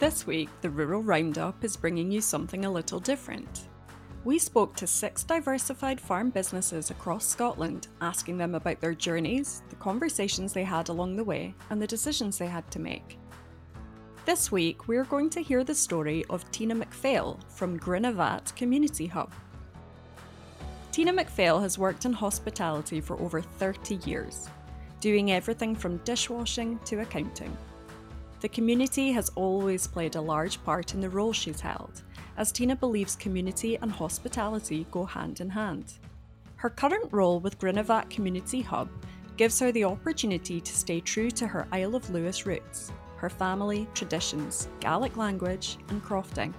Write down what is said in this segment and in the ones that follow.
This week, the Rural Roundup is bringing you something a little different. We spoke to six diversified farm businesses across Scotland, asking them about their journeys, the conversations they had along the way, and the decisions they had to make. This week, we're going to hear the story of Tina MacPhail from Grinneabhat Community Hub. Tina MacPhail has worked in hospitality for over 30 years, doing everything from dishwashing to accounting. The community has always played a large part in the role she's held, as Tina believes community and hospitality go hand in hand. Her current role with Grinneabhat Community Hub gives her the opportunity to stay true to her Isle of Lewis roots, her family, traditions, Gaelic language, and crofting,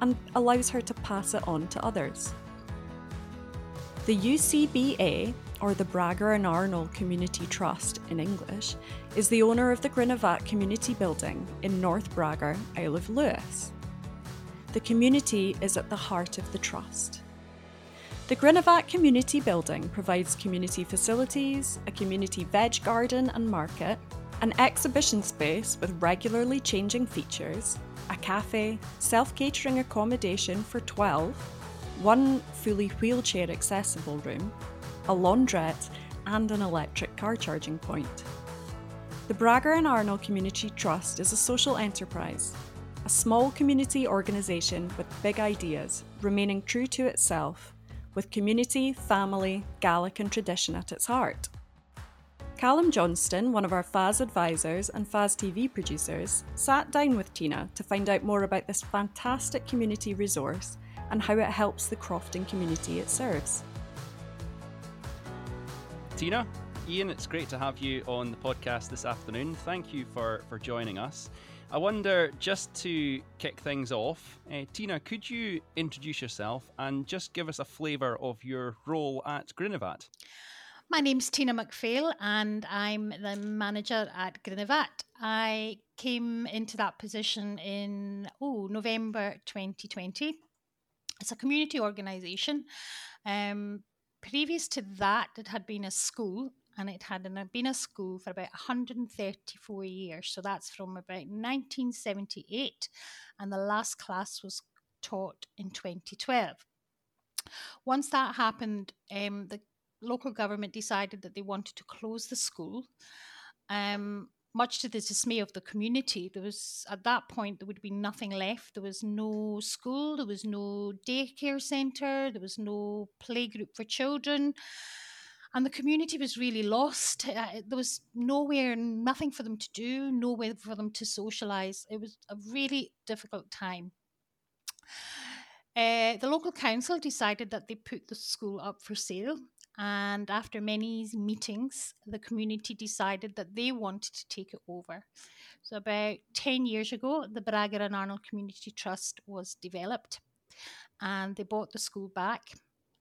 and allows her to pass it on to others. The UCBA or the Bragar and Arnol Community Trust in English, is the owner of the Grinneabhat Community Building in North Bragar, Isle of Lewis. The community is at the heart of the trust. The Grinneabhat Community Building provides community facilities, a community veg garden and market, an exhibition space with regularly changing features, a cafe, self catering accommodation for 12, one fully wheelchair accessible room, a laundrette, and an electric car charging point. The Bragar and Arnol Community Trust is a social enterprise, a small community organisation with big ideas, remaining true to itself, with community, family, Gaelic, and tradition at its heart. Callum Johnston, one of our FAS advisors and FAS TV producers, sat down with Tina to find out more about this fantastic community resource and how it helps the crofting community it serves. Tina, Iain, it's great to have you on the podcast this afternoon. Thank you for, for joining us. I wonder, just to kick things off, uh, Tina, could you introduce yourself and just give us a flavour of your role at Grinneabhat? My name's Tina MacPhail and I'm the manager at Grinneabhat. I came into that position in oh November 2020. It's a community organisation um, previous to that, it had been a school and it had been a school for about 134 years. So that's from about 1978, and the last class was taught in 2012. Once that happened, um, the local government decided that they wanted to close the school. Um, much to the dismay of the community, there was at that point there would be nothing left. There was no school, there was no daycare centre, there was no playgroup for children, and the community was really lost. Uh, there was nowhere, nothing for them to do, nowhere for them to socialise. It was a really difficult time. Uh, the local council decided that they put the school up for sale and after many meetings, the community decided that they wanted to take it over. So, about 10 years ago, the Bragar and Arnol Community Trust was developed and they bought the school back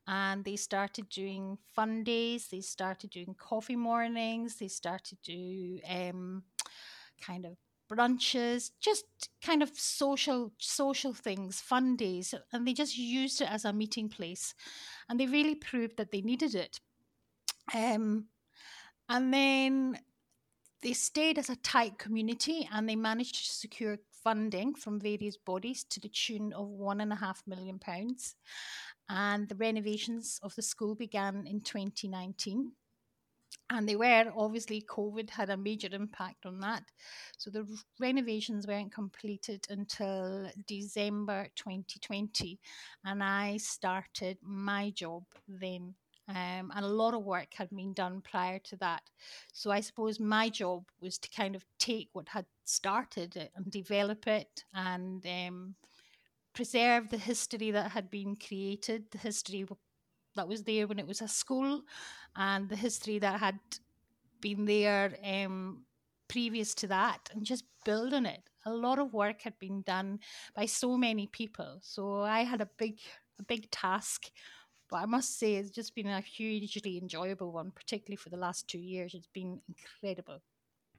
and they started doing fun days, they started doing coffee mornings, they started to um, kind of brunches, just kind of social social things, fun days, and they just used it as a meeting place, and they really proved that they needed it. Um, and then they stayed as a tight community, and they managed to secure funding from various bodies to the tune of one and a half million pounds. And the renovations of the school began in 2019 and they were obviously COVID had a major impact on that. So the renovations weren't completed until December 2020, and I started my job then. Um, and a lot of work had been done prior to that. So I suppose my job was to kind of take what had started it and develop it and um, preserve the history that had been created, the history that was there when it was a school and the history that had been there um, previous to that and just building it. A lot of work had been done by so many people. So I had a big a big task. But I must say it's just been a hugely enjoyable one, particularly for the last two years. It's been incredible.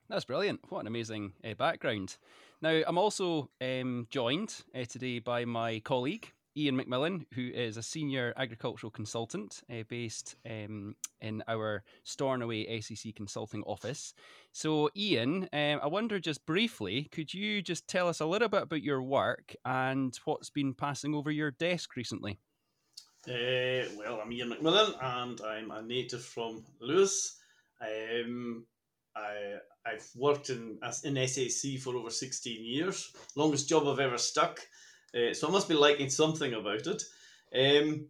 That's brilliant. What an amazing uh, background. Now, I'm also um, joined uh, today by my colleague, Iain MacMillan, who is a senior agricultural consultant uh, based um, in our Stornoway SAC consulting office. So, Iain, um, I wonder just briefly, could you just tell us a little bit about your work and what's been passing over your desk recently? Uh, well, I'm Iain MacMillan and I'm a native from Lewis. Um, I, I've worked in in SAC for over 16 years, longest job I've ever stuck. Uh, so I must be liking something about it. Um,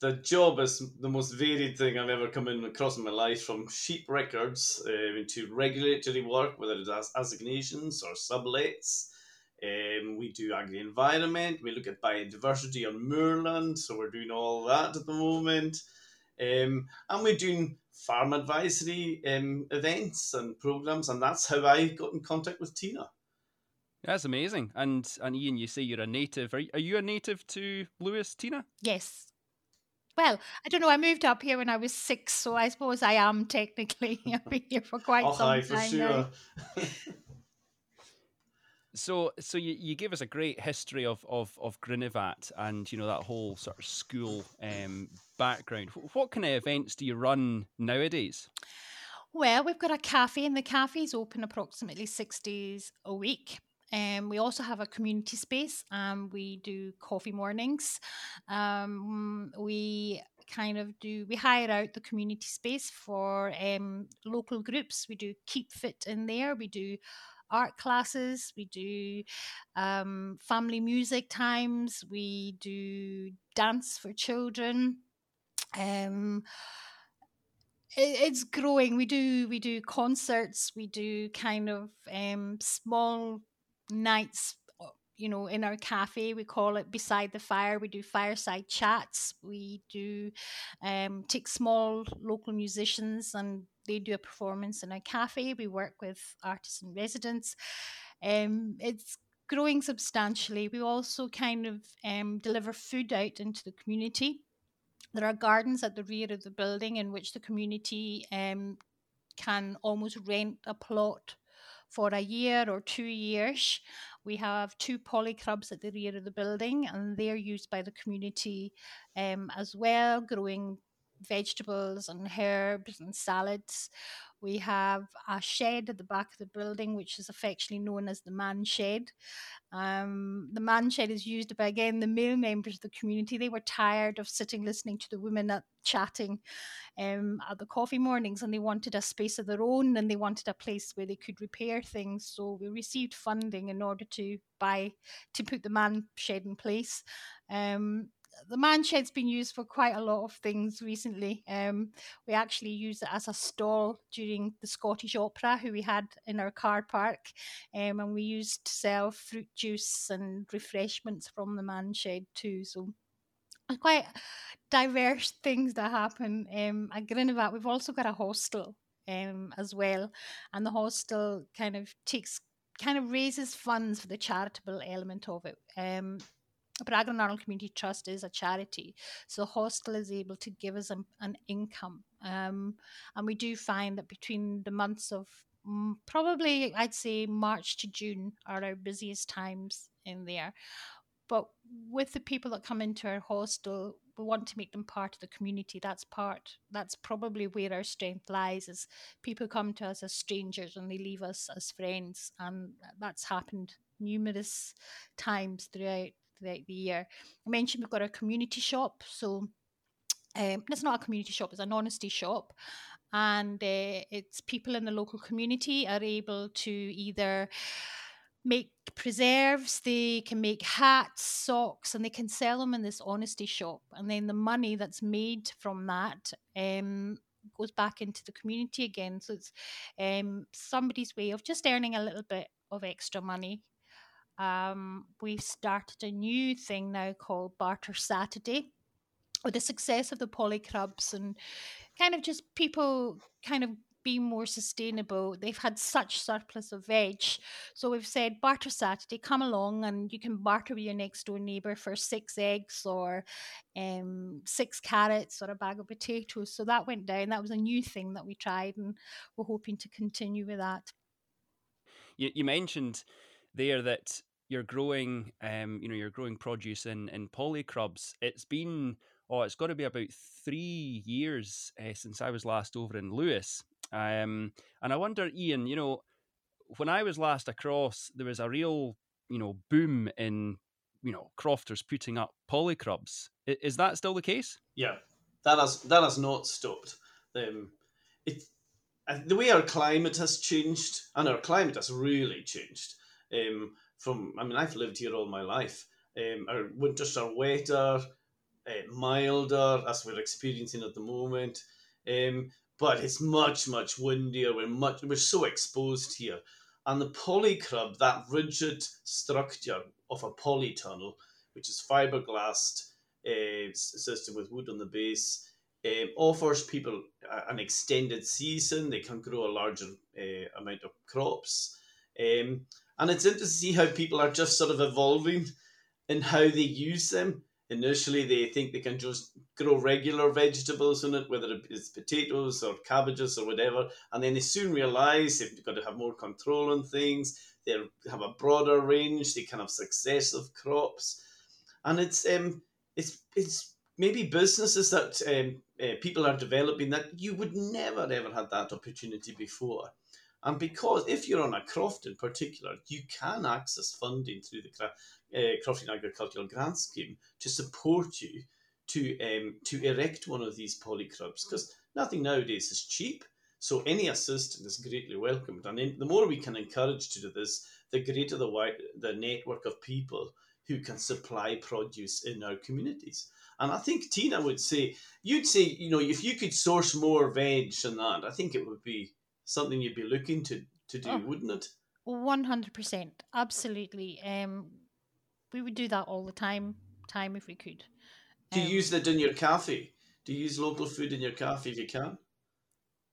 the job is the most varied thing I've ever come in across in my life, from sheep records uh, into regulatory work, whether it's assignations or sublets. Um, we do agri environment. We look at biodiversity on moorland, so we're doing all that at the moment. Um, and we're doing farm advisory um, events and programs, and that's how I got in contact with Tina. That's amazing. And and Iain, you say you're a native. Are, are you a native to Lewis, Tina? Yes. Well, I don't know. I moved up here when I was six, so I suppose I am technically. I've been here for quite oh, some hi, time for sure. so, so you, you gave us a great history of, of, of Grinneabhat and you know that whole sort of school um, background. What kind of events do you run nowadays? Well, we've got a cafe, and the cafe is open approximately six days a week. Um, we also have a community space. Um, we do coffee mornings. Um, we kind of do we hire out the community space for um, local groups. We do keep fit in there. We do art classes. We do um, family music times. We do dance for children. Um, it's growing we do we do concerts we do kind of um, small nights uh, you know in our cafe we call it beside the fire. We do fireside chats. We do um, take small local musicians and they do a performance in a cafe. We work with artists and residents. Um, it's growing substantially. We also kind of um, deliver food out into the community. There are gardens at the rear of the building in which the community um, can almost rent a plot for a year or two years. We have two polycrubs at the rear of the building, and they're used by the community um, as well, growing vegetables and herbs and salads. We have a shed at the back of the building, which is affectionately known as the man shed. Um, the man shed is used by, again, the male members of the community. They were tired of sitting listening to the women at, chatting um, at the coffee mornings and they wanted a space of their own and they wanted a place where they could repair things. So we received funding in order to buy, to put the man shed in place. Um, the man shed's been used for quite a lot of things recently. Um, we actually used it as a stall during the Scottish Opera, who we had in our car park, um, and we used to sell fruit juice and refreshments from the man shed too. So quite diverse things that happen. Um, at Grinneabhat, we've also got a hostel um, as well, and the hostel kind of takes kind of raises funds for the charitable element of it. Um, Braggon Arnol Community Trust is a charity, so Hostel is able to give us an, an income. Um, and we do find that between the months of mm, probably, I'd say March to June are our busiest times in there. But with the people that come into our hostel, we want to make them part of the community. That's part. That's probably where our strength lies. Is people come to us as strangers and they leave us as friends, and that's happened numerous times throughout throughout the year. I mentioned we've got a community shop, so um, it's not a community shop; it's an honesty shop, and uh, it's people in the local community are able to either make preserves they can make hats socks and they can sell them in this honesty shop. And then the money that's made from that um, goes back into the community again. So it's um, somebody's way of just earning a little bit of extra money um, we've started a new thing now called Barter Saturday. With the success of the polycrubs and kind of just people kind of being more sustainable. They've had such surplus of veg. So we've said barter Saturday, come along and you can barter with your next door neighbour for six eggs or um, six carrots or a bag of potatoes. So that went down. That was a new thing that we tried and we're hoping to continue with that. You, you mentioned there that you're growing, um, you know, you're growing produce in in polycrubs. It's been oh, it's got to be about three years uh, since I was last over in Lewis. Um, and I wonder, Ian, you know, when I was last across, there was a real, you know, boom in, you know, crofters putting up polycrubs. Is that still the case? Yeah, that has that has not stopped. Um, it the way our climate has changed, and our climate has really changed. Um, from I mean, I've lived here all my life. Um, our winters are wetter, uh, milder, as we're experiencing at the moment. Um, but it's much much windier. We're much we're so exposed here, and the polycrub, that rigid structure of a polytunnel, which is fiberglass uh, system with wood on the base, um, offers people an extended season. They can grow a larger uh, amount of crops. Um, and it's interesting to see how people are just sort of evolving in how they use them initially they think they can just grow regular vegetables in it, whether it's potatoes or cabbages or whatever, and then they soon realize they've got to have more control on things. They have a broader range. They can have successive crops, and it's um it's it's maybe businesses that um, uh, people are developing that you would never ever had that opportunity before. And because if you're on a croft in particular, you can access funding through the uh, Crofting Agricultural Grant Scheme to support you to um, to erect one of these polycrubs because nothing nowadays is cheap. So any assistance is greatly welcomed, and in, the more we can encourage to do this, the greater the wide, the network of people who can supply produce in our communities. And I think Tina would say, you'd say, you know, if you could source more veg than that, I think it would be something you'd be looking to to do, oh, wouldn't it? One hundred percent, absolutely. Um, we would do that all the time, time if we could. Do you um, use that in your cafe? Do you use local food in your cafe if you can?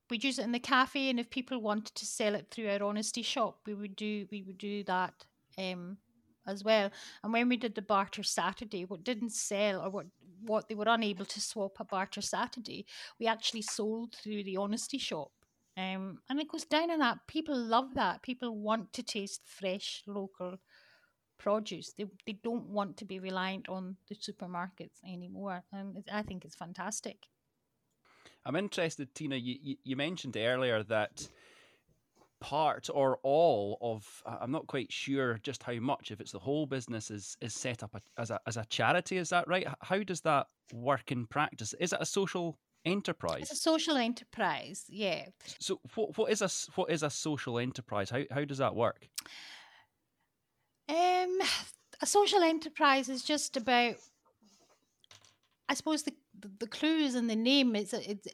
We'd use it in the cafe, and if people wanted to sell it through our honesty shop, we would do we would do that um, as well. And when we did the barter Saturday, what didn't sell or what what they were unable to swap at barter Saturday, we actually sold through the honesty shop. Um, and it goes down in that. People love that. People want to taste fresh, local produce. They, they don't want to be reliant on the supermarkets anymore. And I think it's fantastic. I'm interested, Tina. You, you mentioned earlier that part or all of I'm not quite sure just how much if it's the whole business is is set up as a as a charity is that right how does that work in practice is it a social enterprise it's a social enterprise yeah so what what is a what is a social enterprise how how does that work um, a social enterprise is just about, I suppose the the, the clue is in the name. It's a, it's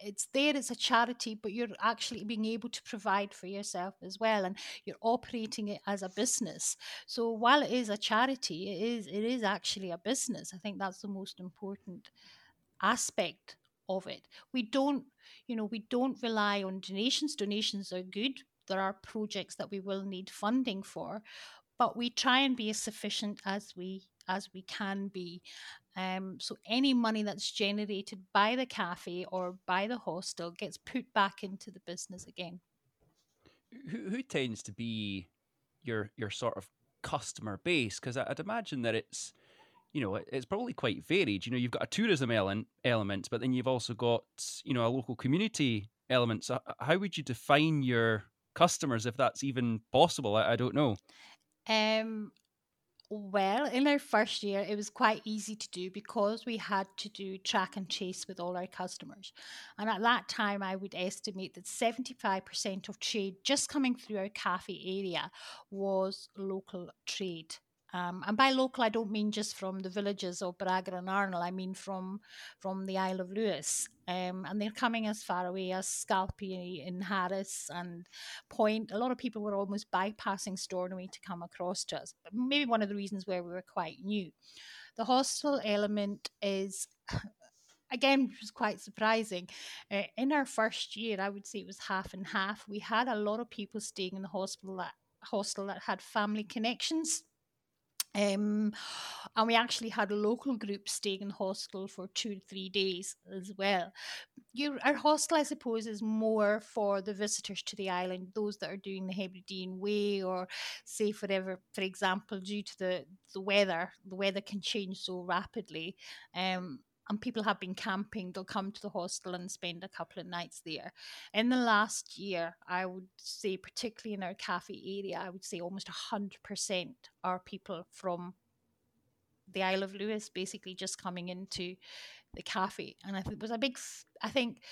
it's there. It's a charity, but you're actually being able to provide for yourself as well, and you're operating it as a business. So while it is a charity, it is it is actually a business. I think that's the most important aspect of it. We don't, you know, we don't rely on donations. Donations are good. There are projects that we will need funding for, but we try and be as sufficient as we as we can be. Um, so any money that's generated by the cafe or by the hostel gets put back into the business again. Who, who tends to be your your sort of customer base? Because I'd imagine that it's you know it's probably quite varied. You know, you've got a tourism element but then you've also got you know a local community element. So how would you define your customers if that's even possible? I, I don't know. Um, well, in our first year, it was quite easy to do because we had to do track and trace with all our customers. And at that time, I would estimate that 75% of trade just coming through our cafe area was local trade. Um, and by local, I don't mean just from the villages of Bragar and Arnol. I mean from from the Isle of Lewis, um, and they're coming as far away as Scalpay in Harris and Point. A lot of people were almost bypassing Stornoway to come across to us. But maybe one of the reasons where we were quite new. The hostel element is again, which was quite surprising. Uh, in our first year, I would say it was half and half. We had a lot of people staying in the hospital that hostel that had family connections Um, and we actually had a local group staying in the hostel for two three days as well. Your, our hostel, I suppose, is more for the visitors to the island, those that are doing the Hebridean Way, or say, whatever, for example, due to the, the weather, the weather can change so rapidly. Um, and people have been camping, they'll come to the hostel and spend a couple of nights there. In the last year, I would say, particularly in our cafe area, I would say almost 100% are people from the Isle of Lewis basically just coming into the cafe. And I think it was a big, I think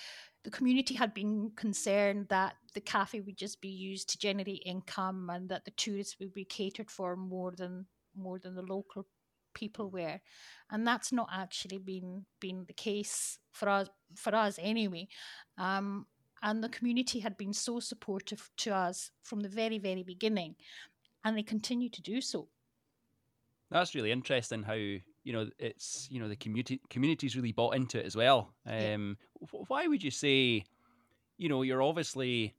the community had been concerned that the cafe would just be used to generate income and that the tourists would be catered for more than more than the local people were. And that's not actually been been the case for us for us anyway. Um, and the community had been so supportive to us from the very very beginning and they continue to do so. That's really interesting how you know it's you know the community community's really bought into it as well. Um, yeah. why would you say you know you're obviously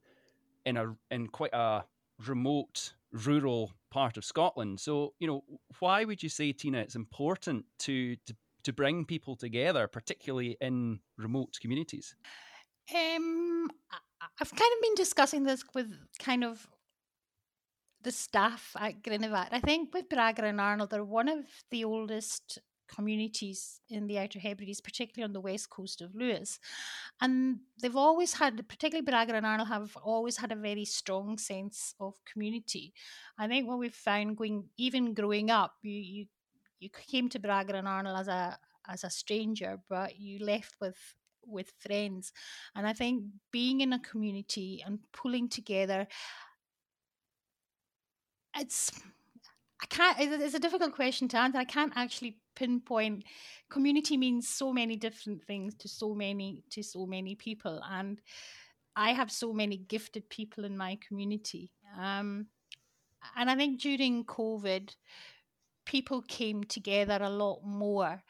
in a in quite a remote rural part of Scotland. So, you know, why would you say, Tina, it's important to, to, to bring people together, particularly in remote communities? Um, I've kind of been discussing this with kind of the staff at Grinneabhat. I think with Bragar and Arnol, they're one of the oldest communities in the Outer Hebrides, particularly on the west coast of Lewis. And they've always had, particularly Bragar and Arnol, have always had a very strong sense of community. I think what we've found going, even growing up, you, you, you came to Bragar and Arnol as a as a stranger, but you left with with friends. And I think being in a community and pulling together, it's I can't. It's a difficult question to answer. I can't actually pinpoint. Community means so many different things to so many to so many people, and I have so many gifted people in my community. Um, and I think during COVID, people came together a lot more.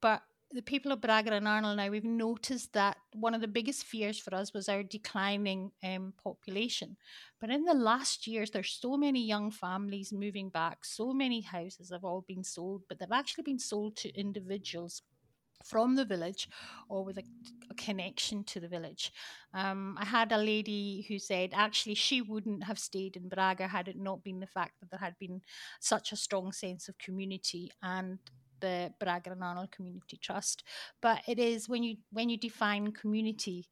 But the people of Bragar and Arnol now, we've noticed that one of the biggest fears for us was our declining um, population. But in the last years, there's so many young families moving back, so many houses have all been sold, but they've actually been sold to individuals from the village or with a, a connection to the village. Um, I had a lady who said actually she wouldn't have stayed in Bragar had it not been the fact that there had been such a strong sense of community and the Arnol Community Trust. But it is when you when you define community,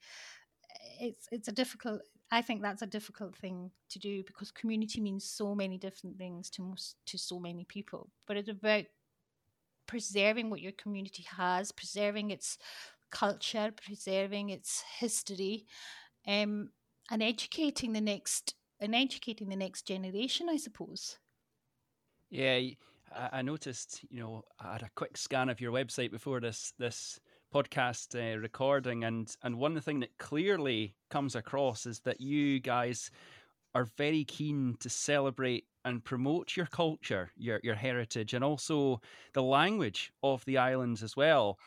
it's it's a difficult. I think that's a difficult thing to do because community means so many different things to most, to so many people. But it's about preserving what your community has, preserving its culture, preserving its history, um, and educating the next and educating the next generation, I suppose. Yeah, I, noticed, you know, I had a quick scan of your website before this this podcast uh, recording, and and one thing that clearly comes across is that you guys are very keen to celebrate and promote your culture, your your heritage, and also the language of the islands as well.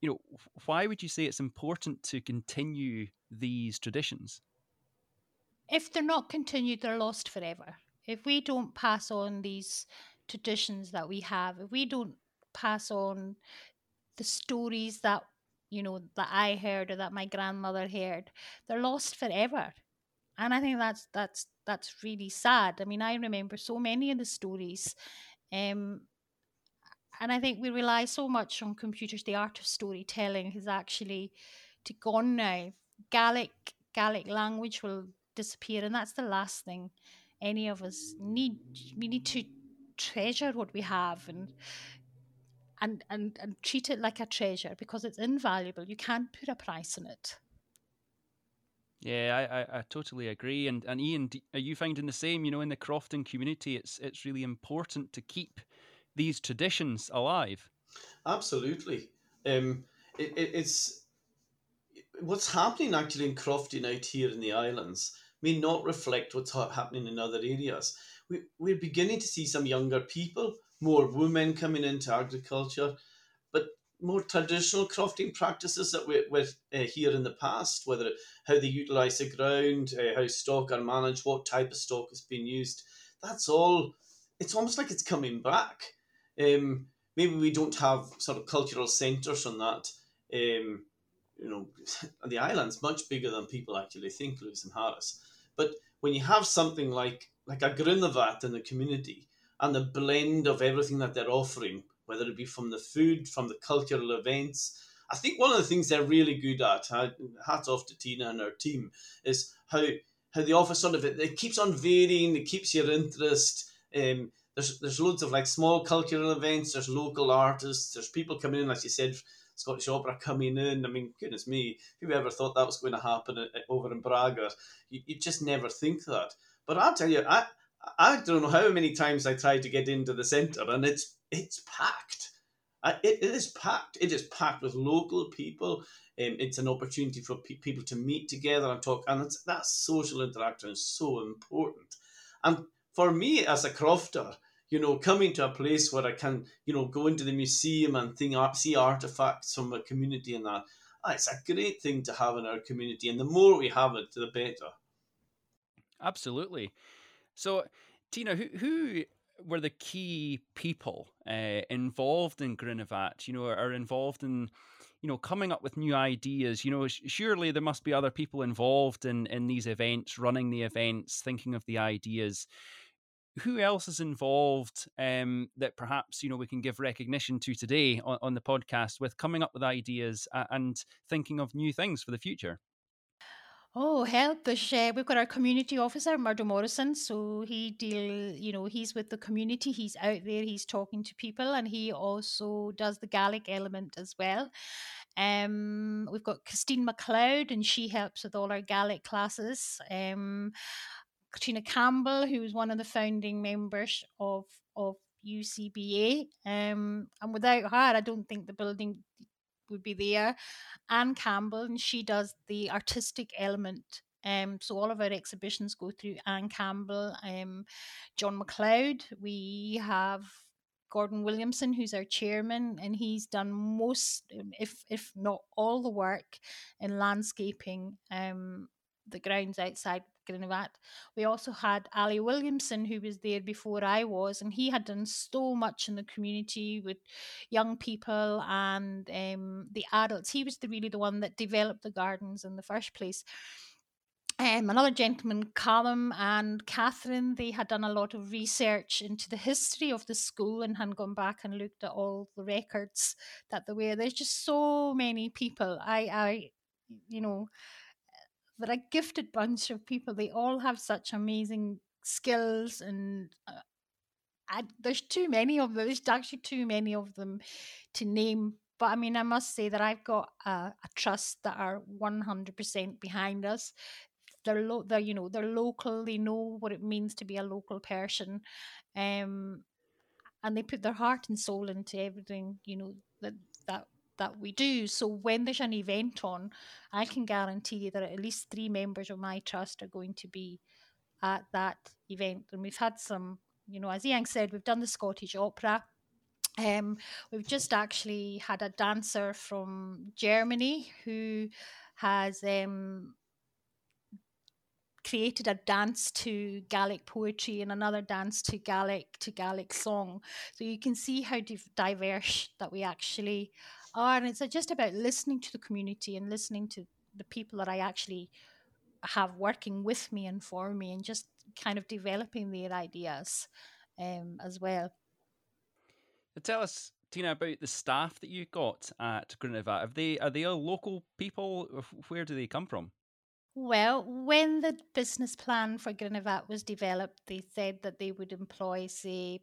You know, why would you say it's important to continue these traditions? If they're not continued, they're lost forever. If we don't pass on these traditions that we have, if we don't pass on the stories that you know that I heard or that my grandmother heard, they're lost forever. And I think that's that's that's really sad. I mean, I remember so many of the stories, um, and I think we rely so much on computers. The art of storytelling has actually to gone now. Gaelic Gaelic language will disappear, and that's the last thing any of us need. We need to treasure what we have and and and and treat it like a treasure because it's invaluable. You can't put a price on it. Yeah, I, I, I totally agree. And and Iain, are you finding the same? You know, in the crofting community, it's it's really important to keep these traditions alive. Absolutely. Um, it, it, it's what's happening actually in crofting out here in the islands may not reflect what's happening in other areas we, we're beginning to see some younger people, more women coming into agriculture, but more traditional crofting practices that we, were uh, here in the past, whether how they utilize the ground, uh, how stock are managed, what type of stock is being used. That's all. It's almost like it's coming back. um, maybe we don't have sort of cultural centres on that. Um, you know, the island's much bigger than people actually think, Lewis and Harris. But when you have something like like a Grinneabhat in the community and the blend of everything that they're offering, whether it be from the food, from the cultural events, I think one of the things they're really good at, hats off to Tina and her team, is how how the offer sort of it, it keeps on varying, it keeps your interest. Um, there's there's loads of like small cultural events. There's local artists. There's people coming in, like you said, Scottish Opera coming in. I mean, goodness me, who ever thought that was going to happen over in Bragar? You, you just never think that. But I'll tell you, I I don't know how many times I tried to get into the centre, and it's it's packed. It, it is packed. It is packed with local people. Um, it's an opportunity for pe- people to meet together and talk, and that social interaction is so important. And for me as a crofter, you know, coming to a place where I can, you know, go into the museum and thing, see artifacts from a community and that, ah, it's a great thing to have in our community. And the more we have it, the better. Absolutely. So, Tina, who, who were the key people uh, involved in Grinneabhat, you know, are involved in, you know, coming up with new ideas? You know, surely there must be other people involved in, in these events, running the events, thinking of the ideas who else is involved um, that perhaps you know we can give recognition to today on, on the podcast with coming up with ideas and thinking of new things for the future? Oh, help! Uh, we've got our community officer, Murdo Morrison. So he deal, you know, he's with the community. He's out there. He's talking to people, and he also does the Gaelic element as well. Um, we've got Christine McLeod, and she helps with all our Gaelic classes. Um, Katrina Campbell, who was one of the founding members of of UCBA. Um, and without her, I don't think the building would be there. Anne Campbell, and she does the artistic element. Um, so all of our exhibitions go through Anne Campbell, um, John McLeod. We have Gordon Williamson, who's our chairman, and he's done most, if if not all, the work in landscaping um, the grounds outside Grinneabhat. We also had Ali Williamson, who was there before I was, and he had done so much in the community with young people and um, the adults. He was the, really the one that developed the gardens in the first place. Um, another gentleman, Callum and Catherine, they had done a lot of research into the history of the school and had gone back and looked at all the records that there were. There's just so many people. I, I, you know, they're a gifted bunch of people. They all have such amazing skills, and uh, I, there's too many of them. There's actually too many of them to name. But I mean, I must say that I've got a, a trust that are 100% behind us. They're, lo- they're, you know, they're local. They know what it means to be a local person, um, and they put their heart and soul into everything. You know that that that we do. So when there's an event on, I can guarantee you that at least three members of my trust are going to be at that event. And we've had some, you know, as Iain said, we've done the Scottish Opera. Um, we've just actually had a dancer from Germany who has um, created a dance to Gaelic poetry and another dance to Gaelic to Gaelic song. So you can see how diverse that we actually are. And it's just about listening to the community and listening to the people that I actually have working with me and for me and just kind of developing their ideas um, as well. Tell us, Tina, about the staff that you got at Grinneabhat. Are they are they all local people? Where do they come from? Well, when the business plan for Grinneabhat was developed, they said that they would employ, say,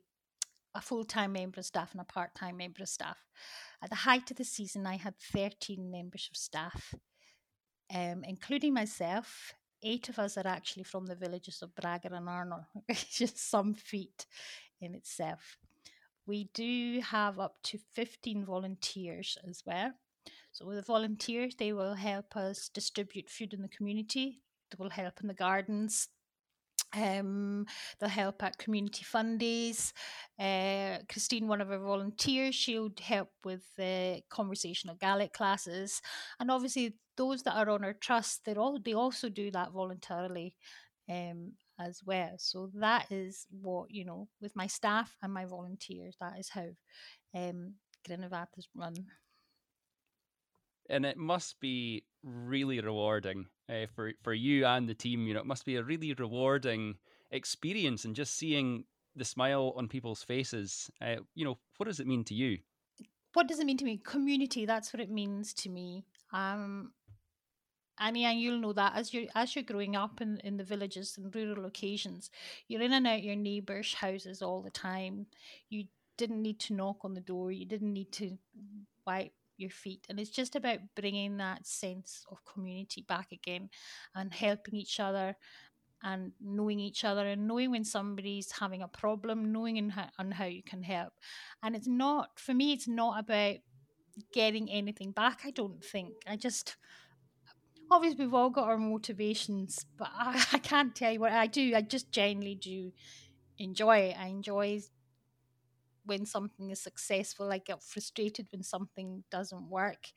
a full time member of staff and a part time member of staff. At the height of the season, I had 13 members of staff, um, including myself. Eight of us are actually from the villages of Bragar and Arnol, which is some feat in itself. We do have up to 15 volunteers as well. So, with the volunteers, they will help us distribute food in the community, they will help in the gardens, um, they'll help at community fund days. Uh, Christine, one of our volunteers, she'll help with the conversational Gaelic classes, and obviously those that are on our trust, they all they also do that voluntarily um, as well. So that is what, you know, with my staff and my volunteers, that is how um, is run. And it must be really rewarding uh, for, for you and the team. You know, it must be a really rewarding experience and just seeing the smile on people's faces. Uh, you know, what does it mean to you? What does it mean to me? Community, that's what it means to me. Um, Annie, and you'll know that as you're as you're growing up in, in the villages and rural locations, you're in and out your neighbours' houses all the time. You didn't need to knock on the door. You didn't need to wipe your feet, and it's just about bringing that sense of community back again, and helping each other, and knowing each other, and knowing when somebody's having a problem, knowing in how, how you can help. And it's not for me. It's not about getting anything back. I don't think. I just obviously we've all got our motivations, but I, I can't tell you what I do. I just genuinely do enjoy it. I enjoy when something is successful. I get frustrated when something doesn't work.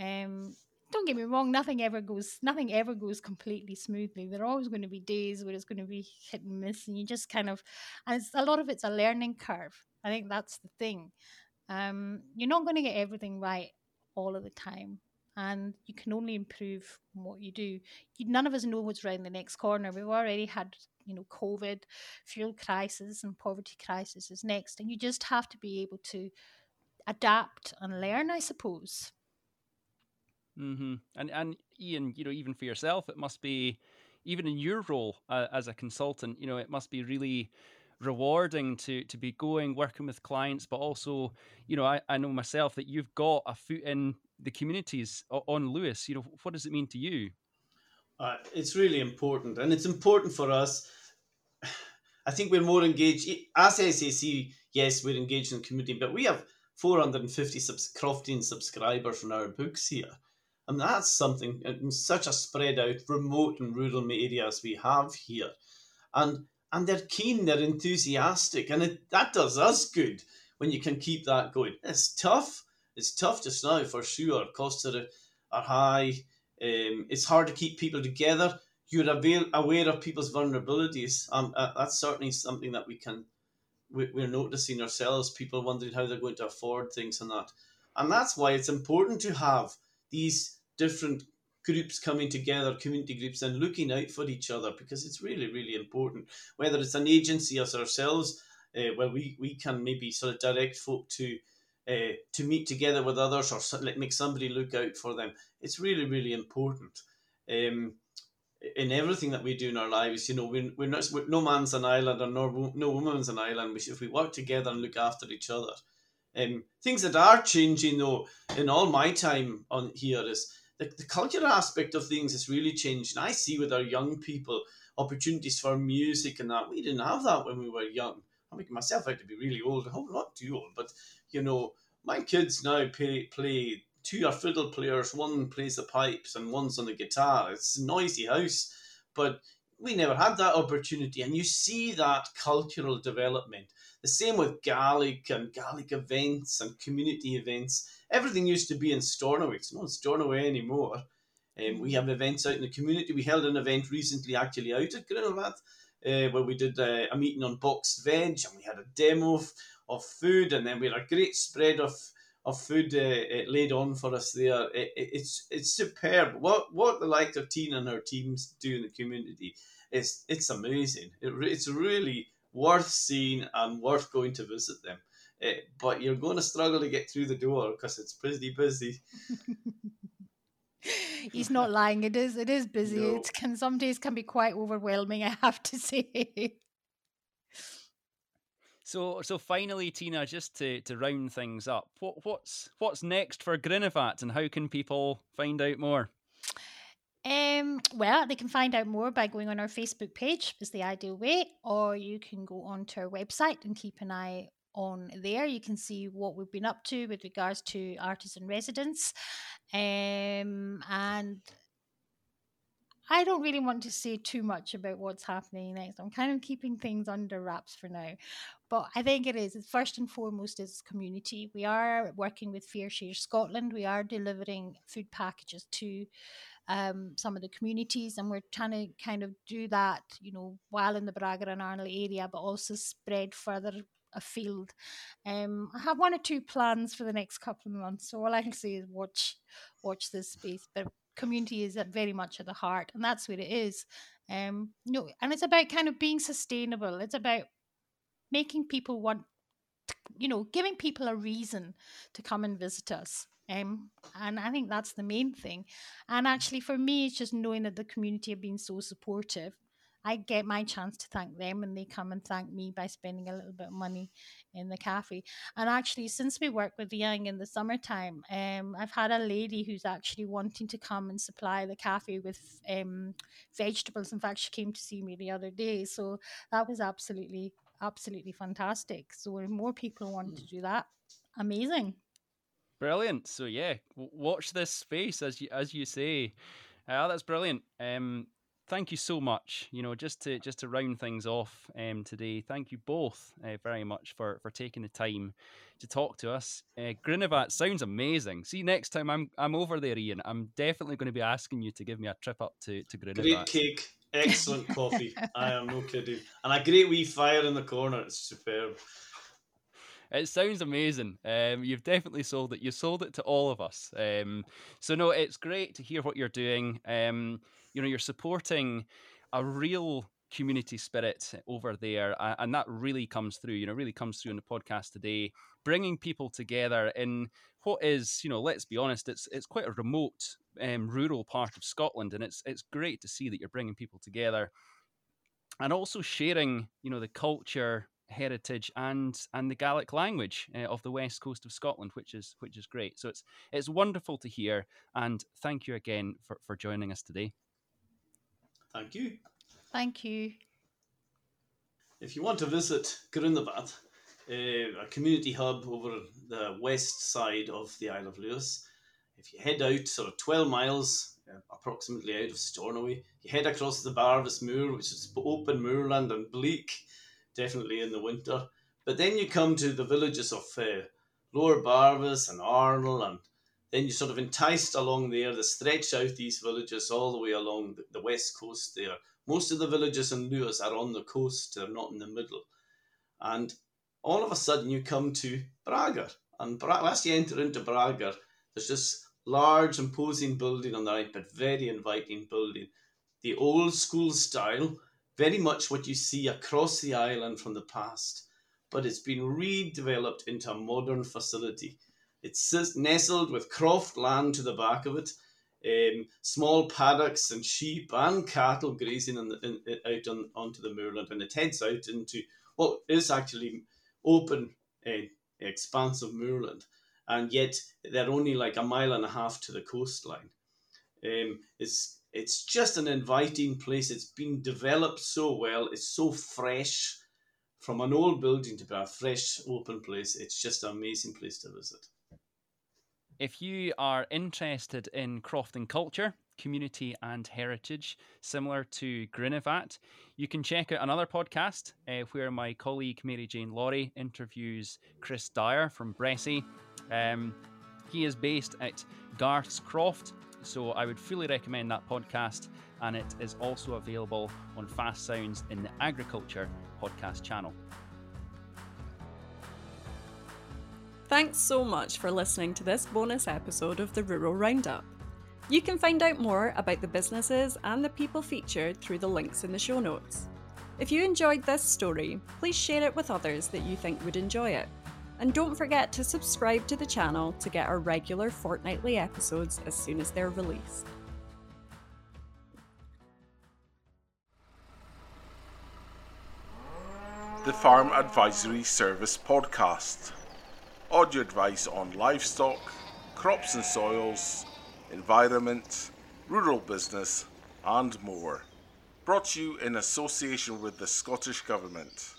Um, don't get me wrong, nothing ever goes nothing ever goes completely smoothly. There are always going to be days where it's going to be hit and miss, and you just kind of and a lot of it's a learning curve. I think that's the thing. Um, you're not going to get everything right all of the time and you can only improve what you do. You, none of us know what's around the next corner. We've already had, you know, COVID, fuel crisis, and poverty crisis is next, and you just have to be able to adapt and learn, I suppose. Mm-hmm. And and Iain, you know, even for yourself, it must be, even in your role uh, as a consultant, you know, it must be really rewarding to to be going working with clients but also you know I, I know myself that you've got a foot in the communities on Lewis? You know, what does it mean to you? Uh, it's really important, and it's important for us. I think we're more engaged as SAC. Yes, we're engaged in community, but we have 450 subs- Croftian subscribers from our books here, and that's something in such a spread out, remote and rural areas we have here, and and they're keen, they're enthusiastic, and it, that does us good when you can keep that going. It's tough, it's tough just now for sure. Costs are, are high. Um, it's hard to keep people together. You're aware of people's vulnerabilities. Um, uh, that's certainly something that we can we're noticing ourselves. People wondering how they're going to afford things and that, and that's why it's important to have these different groups coming together, community groups, and looking out for each other because it's really, really important. Whether it's an agency as ourselves, uh, where we, we can maybe sort of direct folk to uh, to meet together with others or like make somebody look out for them. It's really, really important. Um, in everything that we do in our lives, you know, we're, we're, not, we're no man's an island or no, no woman's an island. We should, if we work together and look after each other. Um, things that are changing though in all my time on here is the, the cultural aspect of things has really changed. And I see with our young people opportunities for music and that. We didn't have that when we were young. I'm making myself out to be really old. I hope not too old, but you know, my kids now play, play two are fiddle players, one plays the pipes and one's on the guitar. It's a noisy house, but we never had that opportunity. And you see that cultural development. The same with Gaelic and Gaelic events and community events. Everything used to be in Stornoway. It's not in Stornoway anymore. Um, we have events out in the community. We held an event recently, actually, out at Grinneabhat, uh, where we did uh, a meeting on boxed veg and we had a demo of food, and then we had a great spread of of food uh, laid on for us there. It, it, it's it's superb. What what the likes of Tina and her teams do in the community is it's amazing. It, it's really worth seeing and worth going to visit them. Uh, but you're going to struggle to get through the door because it's pretty busy. He's not lying. It is. It is busy. No. It can some days can be quite overwhelming. I have to say. So, so finally, Tina, just to, to round things up, what what's what's next for Grinneabhat, and how can people find out more? Um, well, they can find out more by going on our Facebook page, is the ideal way, or you can go onto our website and keep an eye on there. You can see what we've been up to with regards to artisan residence. Um, and I don't really want to say too much about what's happening next. I'm kind of keeping things under wraps for now. But I think it is. First and foremost is community. We are working with FareShare Scotland. We are delivering food packages to um, some of the communities, and we're trying to kind of do that, you know, while in the Bragar and Arnol area, but also spread further afield. Um, I have one or two plans for the next couple of months, so all I can say is watch watch this space. But community is very much at the heart, and that's what it is. Um, you know, and it's about kind of being sustainable. It's about making people want, you know, giving people a reason to come and visit us. Um, and I think that's the main thing. And actually, for me, it's just knowing that the community have been so supportive. I get my chance to thank them, and they come and thank me by spending a little bit of money in the cafe. And actually, since we work with the young in the summertime, um, I've had a lady who's actually wanting to come and supply the cafe with um, vegetables. In fact, she came to see me the other day, so that was absolutely, absolutely fantastic. So, if more people want to hmm. do that, amazing. Brilliant. So yeah, watch this space as you as you say. Uh, that's brilliant. Um, thank you so much. You know, just to just to round things off um, today, thank you both uh, very much for for taking the time to talk to us. Uh, Grinneabhat sounds amazing. See, next time I'm I'm over there, Iain, I'm definitely going to be asking you to give me a trip up to to Grinneabhat. Great cake, excellent coffee. I am no kidding, and a great wee fire in the corner. It's superb. It sounds amazing. Um, you've definitely sold it. You sold it to all of us. Um, so no, it's great to hear what you're doing. Um, you know, you're supporting a real community spirit over there, and that really comes through. You know, really comes through in the podcast today, bringing people together in what is, you know, let's be honest, it's it's quite a remote, um, rural part of Scotland, and it's it's great to see that you're bringing people together, and also sharing, you know, the culture heritage and and the Gaelic language uh, of the west coast of Scotland, which is which is great. So it's it's wonderful to hear, and thank you again for for joining us today. Thank you. Thank you. If you want to visit Grinneabhat, uh, a community hub over the west side of the Isle of Lewis, if you head out sort of 12 miles uh, approximately out of Stornoway, you head across the Barvas Moor, which is open moorland and bleak, definitely in the winter. But then you come to the villages of uh, Lower Barvas and Arnol, and then you're sort of enticed along there. They stretch out these villages all the way along the, the west coast there. Most of the villages in Lewis are on the coast, they're not in the middle. And all of a sudden you come to Bragar. And Bra- as you enter into Bragar, there's this large, imposing building on the right, but very inviting building. The old school style, very much what you see across the island from the past, but it's been redeveloped into a modern facility. It's nestled with croft land to the back of it, um, small paddocks and sheep and cattle grazing in the, in, out on, onto the moorland, and it heads out into what is actually open, uh, expansive moorland, and yet they're only like a mile and a half to the coastline. Um, it's it's just an inviting place. It's been developed so well. It's so fresh. From an old building to be a fresh, open place, it's just an amazing place to visit. If you are interested in crofting culture, community, and heritage, similar to Grinneabhat, you can check out another podcast uh, where my colleague Mary Jane Laurie interviews Chris Dyer from Bressay. Um, he is based at Garth's Croft so I would fully recommend that podcast, and it is also available on Fast Sounds in the Agriculture podcast channel. Thanks so much for listening to this bonus episode of the Rural Roundup. You can find out more about the businesses and the people featured through the links in the show notes. If you enjoyed this story, please share it with others that you think would enjoy it. And don't forget to subscribe to the channel to get our regular fortnightly episodes as soon as they're released. The Farm Advisory Service Podcast. Audio advice on livestock, crops and soils, environment, rural business, and more. Brought to you in association with the Scottish Government.